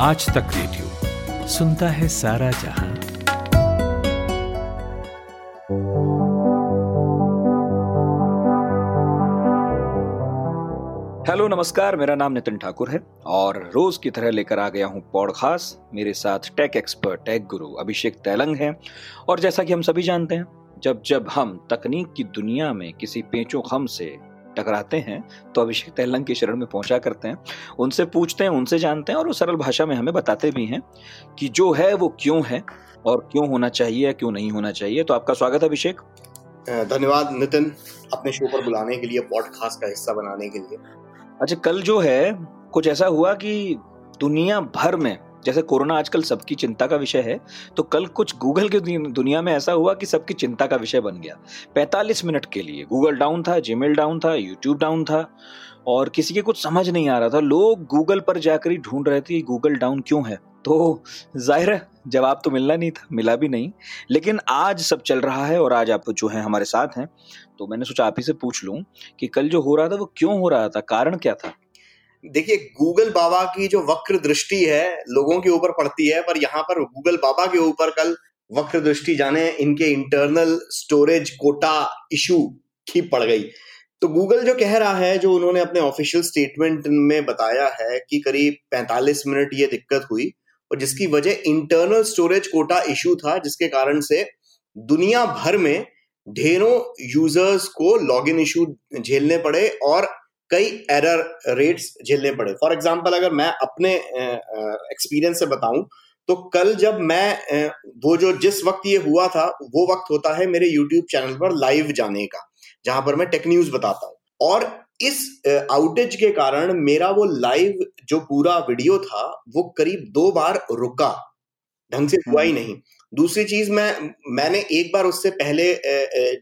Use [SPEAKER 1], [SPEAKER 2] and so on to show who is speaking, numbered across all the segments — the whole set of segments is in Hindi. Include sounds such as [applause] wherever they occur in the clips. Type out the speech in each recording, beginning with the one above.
[SPEAKER 1] आज तक रेडियो सुनता है सारा जहाँ।
[SPEAKER 2] हेलो, नमस्कार, मेरा नाम नितिन ठाकुर है और रोज की तरह लेकर आ गया हूँ पॉडकास्ट। मेरे साथ टेक एक्सपर्ट टेक गुरु अभिषेक तैलंग हैं और जैसा कि हम सभी जानते हैं, जब जब हम तकनीक की दुनिया में किसी पेचो खम से टकराते हैं तो अभिषेक तैलंग की शरण में पहुँचा करते हैं। उनसे पूछते हैं उनसे जानते हैं और वो सरल भाषा में हमें बताते भी हैं कि जो है वो क्यों है और क्यों होना चाहिए क्यों नहीं होना चाहिए। तो आपका स्वागत है अभिषेक।
[SPEAKER 3] धन्यवाद नितिन अपने शो पर बुलाने के लिए पॉडकास्ट का हिस्सा बनाने के लिए।
[SPEAKER 2] अच्छा कल जो है कुछ ऐसा हुआ कि दुनिया भर में जैसे कोरोना आजकल सबकी चिंता का विषय है तो कल कुछ गूगल की दुनिया में ऐसा हुआ कि सबकी चिंता का विषय बन गया। 45 मिनट के लिए, गूगल डाउन था, जीमेल डाउन था, यूट्यूब डाउन था, और किसी के कुछ समझ नहीं आ रहा था। लोग गूगल पर जाकर ही ढूंढ रहे थे गूगल डाउन क्यों है। तो ज़ाहिर है, जवाब तो मिलना नहीं था, मिला भी नहीं। लेकिन आज सब चल रहा है और आज आप जो है, हमारे साथ हैं तो मैंने सोचा आप ही से पूछ लूँ कि कल जो हो रहा था, वो क्यों हो रहा था? कारण क्या था?
[SPEAKER 3] देखिए गूगल बाबा की जो वक्र दृष्टि है, लोगों के ऊपर पड़ती है, पर यहाँ पर गूगल बाबा के ऊपर कल वक्र दृष्टि जाने इनके इंटरनल स्टोरेज कोटा इशू की पड़ गई। तो गूगल जो कह रहा है, जो उन्होंने अपने ऑफिशियल स्टेटमेंट में बताया है कि करीब 45 मिनट ये दिक्कत हुई, और जिसकी वजह इंटरनल स्टोरेज कोटा इशू था, जिसके कारण से दुनिया भर में ढेरों यूज़र्स को लॉगिन इशू झेलने पड़े और कई एरर रेट्स झेलने पड़े। फॉर एग्ज़ाम्पल अगर मैं अपने एक्सपीरियंस से बताऊँ तो कल जब मैं वो जो जिस वक्त ये हुआ था वो वक्त होता है मेरे यूट्यूब चैनल पर लाइव जाने का जहाँ पर मैं टेक न्यूज़ बताता हूँ। और इस आउटेज के कारण मेरा वो लाइव जो पूरा वीडियो था वो करीब दो बार रुका। ढंग से हुआ ही हम्म। नहीं। दूसरी चीज़ मैं मैंने एक बार उससे पहले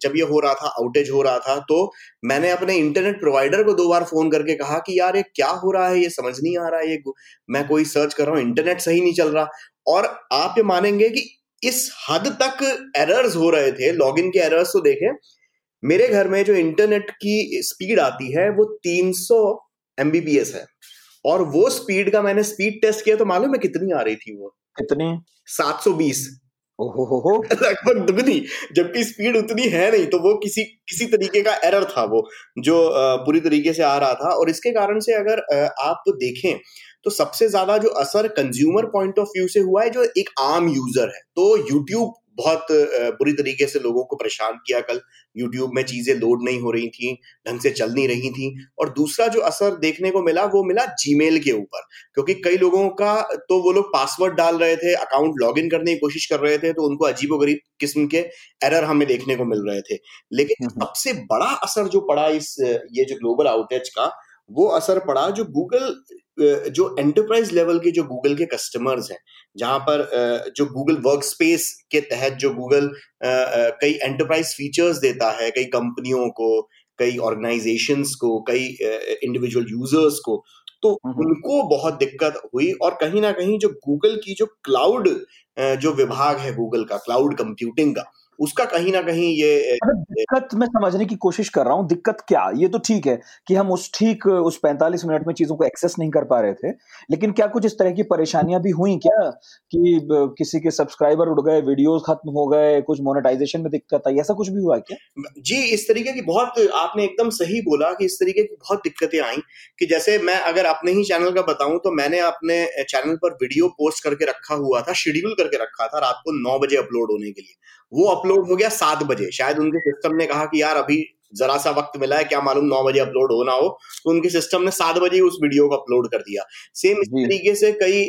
[SPEAKER 3] जब ये हो रहा था आउटेज हो रहा था तो मैंने अपने इंटरनेट प्रोवाइडर को दो बार फ़ोन करके कहा कि यार ये क्या हो रहा है? ये समझ नहीं आ रहा है ये मैं कोई सर्च कर रहा हूँ इंटरनेट सही नहीं चल रहा। और आप ये मानेंगे कि इस हद तक एरर्स हो रहे थे लॉगिन के एरर्स तो देखें मेरे घर में जो इंटरनेट की स्पीड आती है वो 300 एमबीपीएस है। और वो स्पीड का मैंने स्पीड टेस्ट किया तो मालूम है कितनी आ रही थी वो?
[SPEAKER 2] कितनी?
[SPEAKER 3] 720 [laughs] लगभग दुगनी, जबकि स्पीड उतनी है नहीं तो वो किसी किसी तरीके का एरर था वो, जो पूरी तरीके से आ रहा था। और इसके कारण से अगर आप देखें तो सबसे ज़्यादा जो असर कंज्यूमर पॉइंट ऑफ़ व्यू से हुआ है, जो एक आम यूज़र है तो यूट्यूब बहुत बुरी तरीके से लोगों को परेशान किया कल। यूट्यूब में चीज़ें लोड नहीं हो रही थी ढंग से चल नहीं रही थी। और दूसरा जो असर देखने को मिला वो मिला जीमेल के ऊपर। क्योंकि कई लोगों का तो वो लोग पासवर्ड डाल रहे थे अकाउंट लॉग करने की कोशिश कर रहे थे तो उनको अजीबोगरीब किस्म के एरर हमें देखने को मिल रहे थे। लेकिन सबसे बड़ा असर जो पड़ा इस ये जो ग्लोबल आउटेज का वो असर पड़ा जो गूगल जो एंटरप्राइज लेवल के जो गूगल के कस्टमर्स हैं जहाँ पर जो गूगल वर्क स्पेस के तहत जो गूगल कई एंटरप्राइज फीचर्स देता है कई कंपनियों को कई ऑर्गेनाइजेशंस को कई इंडिविजुअल यूज़र्स को तो उनको बहुत दिक्कत हुई और कहीं ना कहीं जो गूगल की जो क्लाउड जो विभाग है गूगल का क्लाउड कंप्यूटिंग का उसका कहीं ना कहीं ये
[SPEAKER 2] दिक्कत मैं समझने की कोशिश कर रहा हूँ। दिक्कत क्या? ये तो ठीक है कि हम उस ठीक उस 45 मिनट में चीज़ों को एक्सेस नहीं कर पा रहे थे लेकिन क्या कुछ इस तरह की परेशानियाँ भी हुई क्या? कि किसी के सब्सक्राइबर उड़ गए वीडियोस खत्म हो गए कुछ मोनेटाइजेशन में दिक्कत आई ऐसा कुछ भी हुआ क्या?
[SPEAKER 3] जी इस तरीके की बहुत आपने एकदम सही बोला कि इस तरीके की बहुत दिक्कतें आई कि जैसे मैं अगर अपने ही चैनल का बताऊँ तो मैंने अपने चैनल पर वीडियो पोस्ट करके रखा हुआ था शेड्यूल करके रखा था रात को नौ बजे अपलोड होने के लिए। वो अपलोड हो गया सात बजे। शायद उनके सिस्टम ने कहा कि यार अभी जरा सा वक्त मिला है क्या मालूम नौ बजे अपलोड होना हो तो उनके सिस्टम ने सात बजे उस वीडियो को अपलोड कर दिया। सेम इस तरीके से कई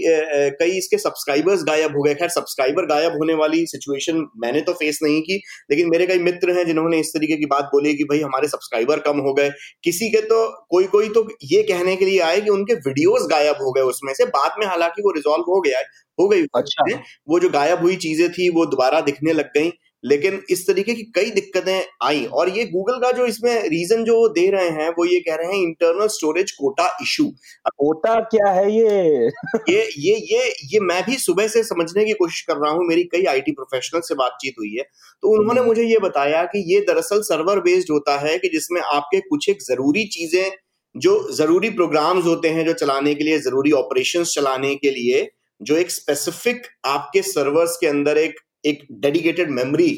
[SPEAKER 3] कई इसके सब्सक्राइबर्स गायब हो गए। खैर सब्सक्राइबर गायब होने वाली सिचुएशन मैंने तो फेस नहीं की लेकिन मेरे कई मित्र हैं जिन्होंने इस तरीके की बात बोली कि भाई हमारे सब्सक्राइबर कम हो गए। किसी के तो कोई कोई तो ये कहने के लिए आए कि उनके वीडियोज़ गायब हो गए उसमें से। बाद में हालाँकि वो रिजोल्व हो गया हो गई अच्छा। वो जो गायब हुई चीज़ें थी वो दोबारा दिखने लग गई। लेकिन इस तरीके की कई दिक्कतें आई। और ये गूगल का जो इसमें रीजन जो दे रहे हैं वो ये कह रहे हैं internal storage quota issue
[SPEAKER 2] quota क्या है ये? [laughs]
[SPEAKER 3] ये ये ये ये मैं भी सुबह से समझने की कोशिश कर रहा हूँ मेरी कई आईटी प्रोफेशनल से बातचीत हुई है। तो उन्होंने हम्म। मुझे ये बताया कि ये दरअसल सर्वर बेस्ड होता है कि जिसमें आपके कुछ एक ज़रूरी चीज़ें जो ज़रूरी प्रोग्राम्स होते हैं जो चलाने के लिए ज़रूरी ऑपरेशन चलाने के लिए जो एक स्पेसिफिक आपके सर्वर्स के अंदर एक एक डेडिकेटेड मेमोरी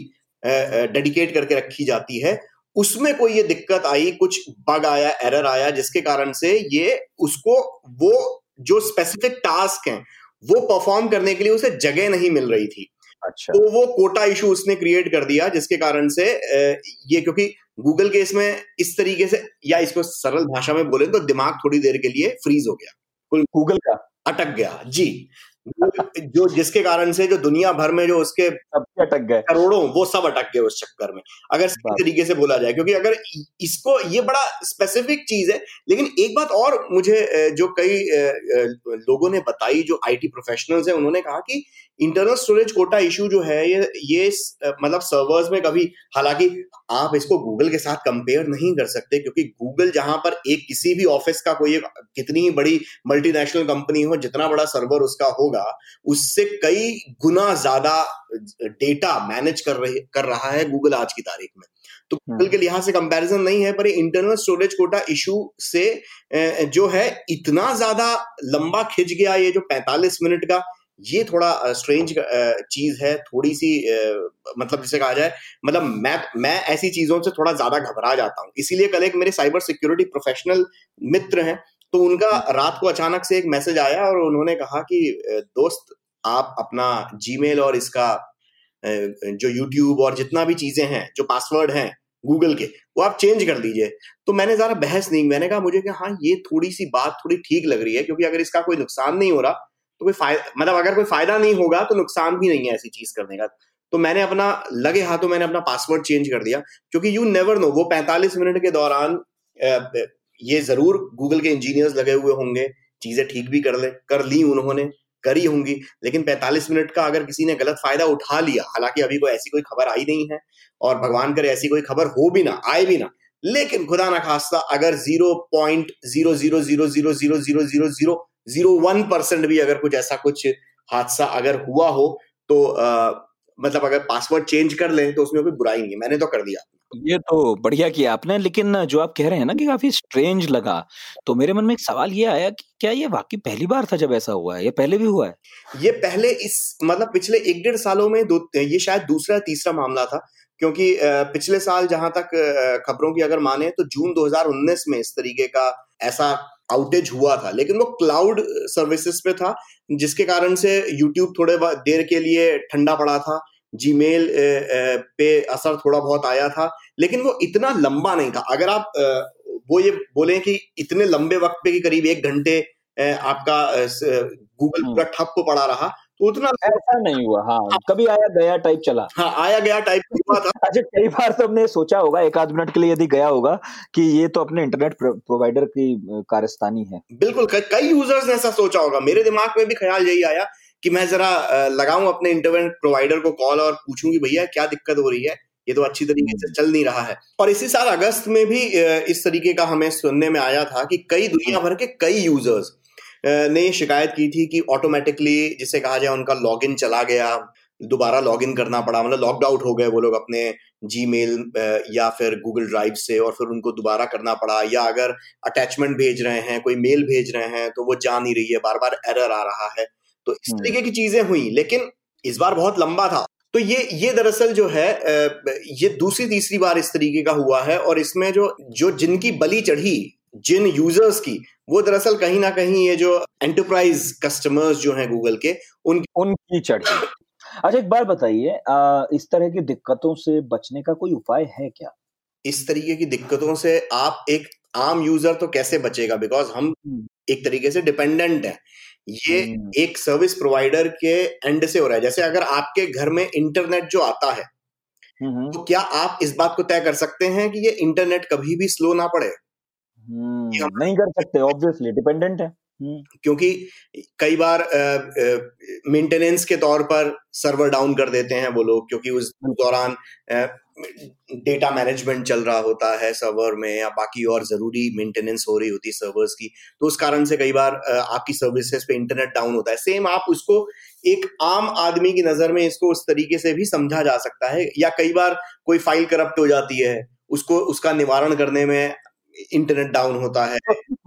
[SPEAKER 3] डेडिकेट करके रखी जाती है। उसमें कोई ये दिक्कत आई कुछ बग आया एरर आया जिसके कारण से ये उसको वो जो स्पेसिफिक टास्क हैं वो परफॉर्म करने के लिए उसे जगह नहीं मिल रही थी। अच्छा। तो वो कोटा इशू उसने क्रिएट कर दिया जिसके कारण से ये क्योंकि गूगल के इसमें इस तरीके से या इसको सरल भाषा में बोले तो दिमाग थोड़ी देर के लिए फ्रीज हो गया।
[SPEAKER 2] गूगल का?
[SPEAKER 3] अटक गया जी। जो जिसके कारण से जो दुनिया भर में जो उसके
[SPEAKER 2] सबके अटक गए।
[SPEAKER 3] करोड़ों वो सब अटक गए उस चक्कर में। अगर सही तरीके से बोला जाए क्योंकि अगर इसको ये बड़ा स्पेसिफिक चीज़ है लेकिन एक बात और मुझे जो कई लोगों ने बताई जो आईटी प्रोफेशनल्स हैं उन्होंने कहा कि इंटरनल स्टोरेज कोटा इशू जो है ये ये मतलब सर्वर्स में कभी हालाँकि आप इसको गूगल के साथ कंपेयर नहीं कर सकते क्योंकि गूगल जहाँ पर एक किसी भी ऑफ़िस का कोई एक कितनी ही बड़ी मल्टीनेशनल कंपनी हो जितना बड़ा सर्वर उसका होगा उससे कई गुना ज़्यादा डेटा मैनेज कर रहे कर रहा है गूगल आज की तारीख में। तो गूगल के लिहाज से कंपैरिजन नहीं है पर ये इंटरनल स्टोरेज कोटा इशू से जो है इतना ज़्यादा लंबा खिंच गया ये जो 45 मिनट का ये थोड़ा स्ट्रेंज चीज़ है थोड़ी सी मतलब जिसे कहा जाए मतलब मैं मैं ऐसी चीज़ों से थोड़ा ज़्यादा घबरा जाता हूँ। इसीलिए कल एक मेरे साइबर सिक्योरिटी प्रोफेशनल मित्र हैं तो उनका रात को अचानक से एक मैसेज आया और उन्होंने कहा कि दोस्त आप अपना जीमेल और इसका जो यूट्यूब और जितना भी चीज़ें हैं जो पासवर्ड हैं गूगल के वो आप चेंज कर दीजिए। तो मैंने जरा बहस नहीं मैंने कहा मुझे कि हाँ ये थोड़ी सी बात थोड़ी ठीक लग रही है क्योंकि अगर इसका कोई नुकसान नहीं हो रहा तो कोई फ़ायदा मतलब अगर कोई फ़ायदा नहीं होगा तो नुकसान भी नहीं है ऐसी चीज़ करने का। तो मैंने अपना लगे हाथों मैंने अपना पासवर्ड चेंज कर दिया, क्योंकि यू नेवर नो वो 45 मिनट के दौरान ये ज़रूर गूगल के इंजीनियर्स लगे हुए होंगे, चीज़ें ठीक भी कर ले, कर ली उन्होंने, करी होंगी, लेकिन 45 मिनट का अगर किसी ने गलत फ़ायदा उठा लिया, हालाँकि अभी कोई ऐसी कोई खबर आई नहीं है, और भगवान करे ऐसी कोई खबर हो भी ना, आए भी ना, लेकिन खुदा ना खास्ता, अगर zero point zero zero zero zero zero zero zero zero zero one percent भी अगर कुछ ऐसा कुछ हादसा अगर हुआ हो तो आ, मतलब अगर पासवर्ड चेंज कर लें तो उसमें कोई बुराई नहीं है। मैंने तो कर दिया।
[SPEAKER 2] ये तो बढ़िया किया आपने लेकिन जो आप कह रहे हैं ना कि काफ़ी स्ट्रेंज लगा तो मेरे मन में एक सवाल ये आया कि क्या ये वाकई पहली बार था जब ऐसा हुआ है? ये पहले भी हुआ है?
[SPEAKER 3] ये पहले इस मतलब पिछले एक डेढ़ सालों में दो ये शायद दूसरा तीसरा मामला था क्योंकि पिछले साल जहाँ तक खबरों की अगर माने तो जून 2019 में इस तरीके का ऐसा आउटेज हुआ था लेकिन वो क्लाउड सर्विसेज़ पे था जिसके कारण से यूट्यूब थोड़े देर के लिए ठंडा पड़ा था जीमेल पे असर थोड़ा बहुत आया था लेकिन वो इतना लंबा नहीं था। अगर आप वो ये बोले कि इतने लंबे वक्त पे कि करीब एक घंटे आपका गूगल पूरा ठप ठप पड़ा रहा उतना
[SPEAKER 2] ऐसा नहीं हुआ हाँ, हाँ। कभी आया गया टाइप चला।
[SPEAKER 3] हाँ आया गया टाइप
[SPEAKER 2] अच्छा कई बार तो हमने सोचा होगा एक आध मिनट के लिए यदि गया होगा कि ये तो अपने इंटरनेट प्रोवाइडर की कारस्तानी है।
[SPEAKER 3] बिल्कुल कई यूज़र्स ने ऐसा सोचा होगा। मेरे दिमाग में भी ख्याल यही आया कि मैं जरा लगाऊँ अपने इंटरनेट प्रोवाइडर को कॉल और पूछूँ कि भैया क्या दिक्कत हो रही है? ये तो अच्छी तरीके से चल नहीं रहा है। और इसी साल अगस्त में भी इस तरीके का हमें सुनने में आया था कि कई दुनिया भर के कई यूज़र्स ने शिकायत की थी कि ऑटोमेटिकली जिसे कहा जाए उनका लॉगिन चला गया दोबारा लॉगिन करना पड़ा मतलब लॉकड आउट हो गए वो लोग अपने जी या फिर गूगल ड्राइव से और फिर उनको दोबारा करना पड़ा या अगर अटैचमेंट भेज रहे हैं कोई मेल भेज रहे हैं तो वो जा नहीं रही है बार बार एरर आ रहा है तो इस हम्म। तरीके की चीज़ें हुई लेकिन इस बार बहुत लंबा था तो ये ये दरअसल जो है ये दूसरी तीसरी बार इस तरीके का हुआ है और इसमें जो जो जिनकी बली चढ़ी जिन यूज़र्स की वो दरअसल कहीं ना कहीं ये जो एंटरप्राइज कस्टमर्स जो हैं गूगल के उन
[SPEAKER 2] उनकी चढ़ी अच्छा एक बार बताइए इस तरह की दिक्कतों से बचने का कोई उपाय है क्या?
[SPEAKER 3] इस तरीके की दिक्कतों से आप एक आम यूज़र तो कैसे बचेगा? बिकॉज़ हम हम्म। एक तरीके से डिपेंडेंट है। ये हम्म। एक सर्विस प्रोवाइडर के एंड से हो रहा है। जैसे अगर आपके घर में इंटरनेट जो आता है हम्म, तो क्या आप इस बात को तय कर सकते हैं कि ये इंटरनेट कभी भी स्लो ना पड़े?
[SPEAKER 2] नहीं कर सकते ऑब्वियसली डिपेंडेंट है।
[SPEAKER 3] क्योंकि कई बार मेंटेनेंस के तौर पर सर्वर डाउन कर देते हैं वो लोग क्योंकि उस दौरान डेटा मैनेजमेंट चल रहा होता है सर्वर में या बाकी और ज़रूरी मेंटेनेंस हो रही होती है सर्वर्स की तो उस कारण से कई बार आपकी सर्विसेज़ पे इंटरनेट डाउन होता है। सेम आप उसको एक आम आदमी की नज़र में इसको उस तरीके से भी समझा जा सकता है या कई बार कोई फ़ाइल करप्ट हो जाती है उसको उसका निवारण करने में इंटरनेट डाउन होता है।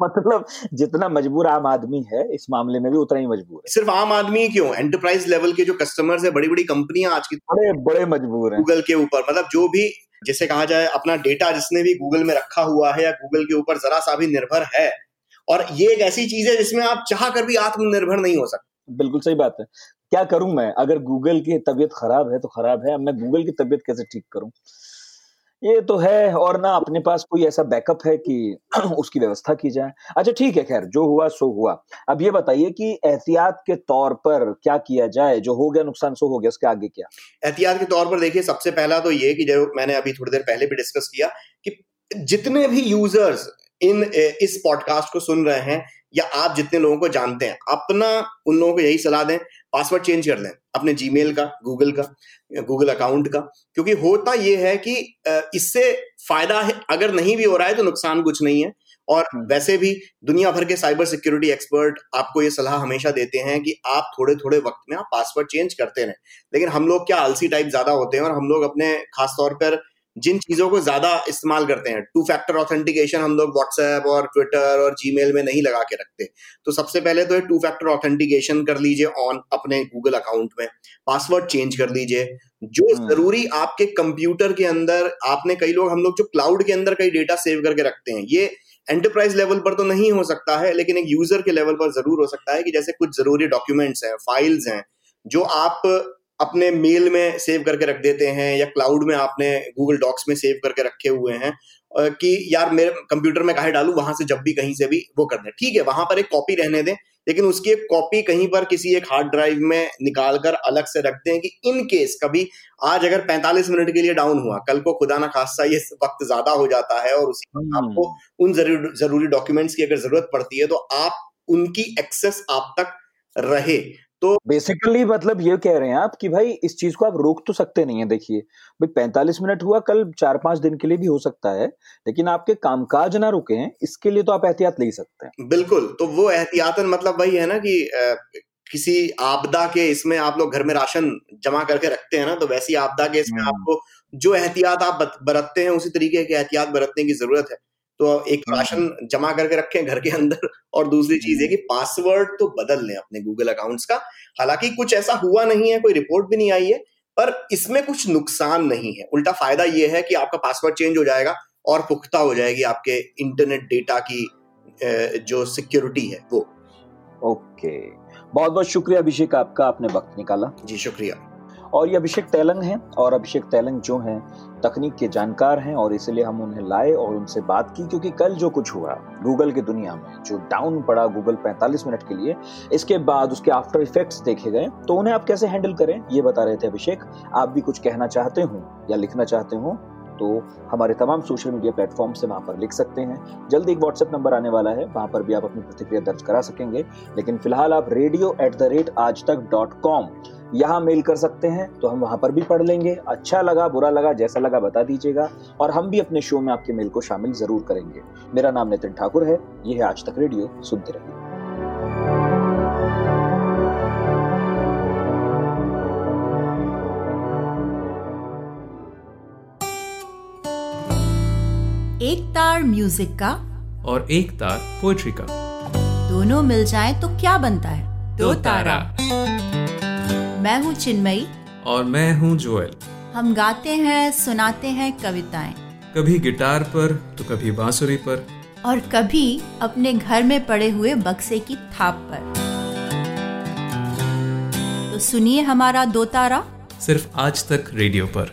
[SPEAKER 2] मतलब जितना मजबूर आम आदमी है इस मामले में भी उतना ही मजबूर है।
[SPEAKER 3] सिर्फ़ आम आदमी क्यों? एंटरप्राइज लेवल के जो कस्टमर्स है बड़ी बड़ी कंपनियाँ आज की
[SPEAKER 2] बड़े बड़े मजबूर हैं।
[SPEAKER 3] गूगल के ऊपर मतलब जो भी जिसे कहा जाए अपना डेटा जिसने भी गूगल में रखा हुआ है या गूगल के ऊपर जरा सा भी निर्भर है और ये एक ऐसी चीज़ है जिसमें आप चाह कर भी आत्मनिर्भर नहीं हो सकते।
[SPEAKER 2] बिल्कुल सही बात है। क्या करूँ मैं? अगर गूगल की तबीयत खराब है तो खराब है। अब मैं गूगल की तबीयत कैसे ठीक करूँ? ये तो है, और ना अपने पास कोई ऐसा बैकअप है कि [clears throat] उसकी व्यवस्था की जाए। अच्छा ठीक है, खैर, जो हुआ, सो हुआ। अब ये बताइए कि एहतियात के तौर पर क्या किया जाए? जो हो गया नुकसान, सो हो गया, उसके आगे क्या?
[SPEAKER 3] एहतियात के तौर पर देखिए, सबसे पहला तो ये कि जो मैंने अभी थोड़ी देर पहले भी डिस्कस किया कि जितने भी यूज़र्स इन, इस पॉडकास्ट को सुन रहे हैं या आप जितने लोगों को जानते हैं अपना उन लोगों को यही सलाह दें पासवर्ड चेंज कर लें अपने जीमेल का गूगल का गूगल अकाउंट का क्योंकि होता यह है कि इससे फ़ायदा है अगर नहीं भी हो रहा है तो नुकसान कुछ नहीं है और हम्म। वैसे भी दुनिया भर के साइबर सिक्योरिटी एक्सपर्ट आपको ये सलाह हमेशा देते हैं कि आप थोड़े थोड़े वक्त में आप पासवर्ड चेंज करते रहें लेकिन हम लोग क्या आलसी टाइप ज़्यादा होते हैं और हम लोग अपने खासतौर पर जिन चीज़ों को ज़्यादा इस्तेमाल करते हैं। टू फैक्टर ऑथेंटिकेशन हम लोग व्हाट्सएप और ट्विटर और जीमेल में नहीं लगा के रखते। तो सबसे पहले तो टू फैक्टर ऑथेंटिकेशन कर लीजिए ऑन अपने गूगल अकाउंट में। पासवर्ड चेंज कर लीजिए। जो हम्म। ज़रूरी आपके कंप्यूटर के अंदर आपने कई लोग हम लोग जो क्लाउड के अंदर कई डेटा सेव करके रखते हैं। ये एंटरप्राइज लेवल पर तो नहीं हो सकता है लेकिन एक यूज़र के लेवल पर ज़रूर हो सकता है कि जैसे कुछ ज़रूरी डॉक्यूमेंट्स हैं फाइल्स हैं जो आप अपने मेल में सेव करके रख देते हैं या क्लाउड में आपने गूगल डॉक्स में सेव करके रखे हुए हैं कि यार मेरे कंप्यूटर में कहे डालू वहाँ से जब भी कहीं से भी वो कर दें ठीक है वहाँ पर एक कॉपी रहने दें लेकिन उसकी एक कॉपी कहीं पर किसी एक हार्ड ड्राइव में निकाल कर अलग से रखते हैं कि इन केस कभी आज अगर 45 मिनट के लिए डाउन हुआ कल को खुदा ना खासा ये वक्त ज़्यादा हो जाता है और उसी हम्म। आपको उन ज़रूरी ज़रूरी डॉक्यूमेंट्स की अगर ज़रूरत पड़ती है तो आप उनकी एक्सेस आप तक रहे
[SPEAKER 2] तो बेसिकली मतलब ये कह रहे हैं आप कि भाई इस चीज़ को आप रोक तो सकते नहीं है देखिए। भाई पैंतालीस मिनट हुआ कल चार पाँच दिन के लिए भी हो सकता है लेकिन आपके कामकाज ना रुके हैं इसके लिए तो आप एहतियात ले सकते हैं।
[SPEAKER 3] बिल्कुल तो वो एहतियातन मतलब वही है ना कि आ, किसी आपदा के इसमें आप लोग घर में राशन जमा करके रखते हैं ना तो वैसी आपदा के इसमें हम्म। आपको जो एहतियात आप बरतते हैं उसी तरीके के एहतियात बरतने की ज़रूरत है। तो एक हम्म। राशन जमा करके रखें घर के अंदर [laughs] और दूसरी चीज़ है कि पासवर्ड तो बदल लें अपने गूगल अकाउंट्स का। हालाँकि कुछ ऐसा हुआ नहीं है कोई रिपोर्ट भी नहीं आई है पर इसमें कुछ नुकसान नहीं है। उल्टा फ़ायदा यह है कि आपका पासवर्ड चेंज हो जाएगा और पुख्ता हो जाएगी आपके इंटरनेट डेटा की जो सिक्योरिटी है वो।
[SPEAKER 2] ओके बहुत बहुत शुक्रिया अभिषेक आपका आपने वक्त निकाला।
[SPEAKER 3] जी शुक्रिया।
[SPEAKER 2] और ये अभिषेक तैलंग हैं, और अभिषेक तैलंग जो हैं, तकनीक के जानकार हैं, और इसलिए हम उन्हें लाए और उनसे बात की, क्योंकि कल जो कुछ हुआ, गूगल की दुनिया में, जो डाउन पड़ा गूगल 45 मिनट के लिए, इसके बाद उसके आफ्टर इफेक्ट्स देखे गए तो उन्हें आप कैसे हैंडल करें, ये बता रहे थे अभिषेक, आप भी कुछ कहना चाहते हो या लिखना चाहते हो? तो हमारे तमाम सोशल मीडिया प्लेटफॉर्म से वहाँ पर लिख सकते हैं। जल्द एक व्हाट्सएप नंबर आने वाला है, वहाँ पर भी आप अपनी प्रतिक्रिया दर्ज करा सकेंगे। लेकिन फ़िलहाल आप रेडियो एट द रेट आज तक डॉट कॉम यहाँ मेल कर सकते हैं तो हम वहाँ पर भी पढ़ लेंगे। अच्छा लगा, बुरा लगा, जैसा लगा बता दीजिएगा। और हम भी अपने शो में आपके मेल को शामिल ज़रूर करेंगे। मेरा नाम नितिन ठाकुर है ये है आज तक रेडियो सुनते रहिए।
[SPEAKER 4] तार म्यूज़िक का।
[SPEAKER 1] और एक तार पोएट्री का।
[SPEAKER 4] दोनों मिल जाएँ तो क्या बनता है?
[SPEAKER 1] दो तारा।
[SPEAKER 4] मैं हूँ चिन्मयी।
[SPEAKER 1] और मैं हूँ जोएल।
[SPEAKER 4] हम गाते हैं सुनाते हैं कविताएँ।
[SPEAKER 1] कभी गिटार पर तो कभी बांसुरी पर।
[SPEAKER 4] और कभी अपने घर में पड़े हुए बक्से की थाप पर। तो सुनिए हमारा दो तारा।
[SPEAKER 1] सिर्फ़ आज तक रेडियो पर।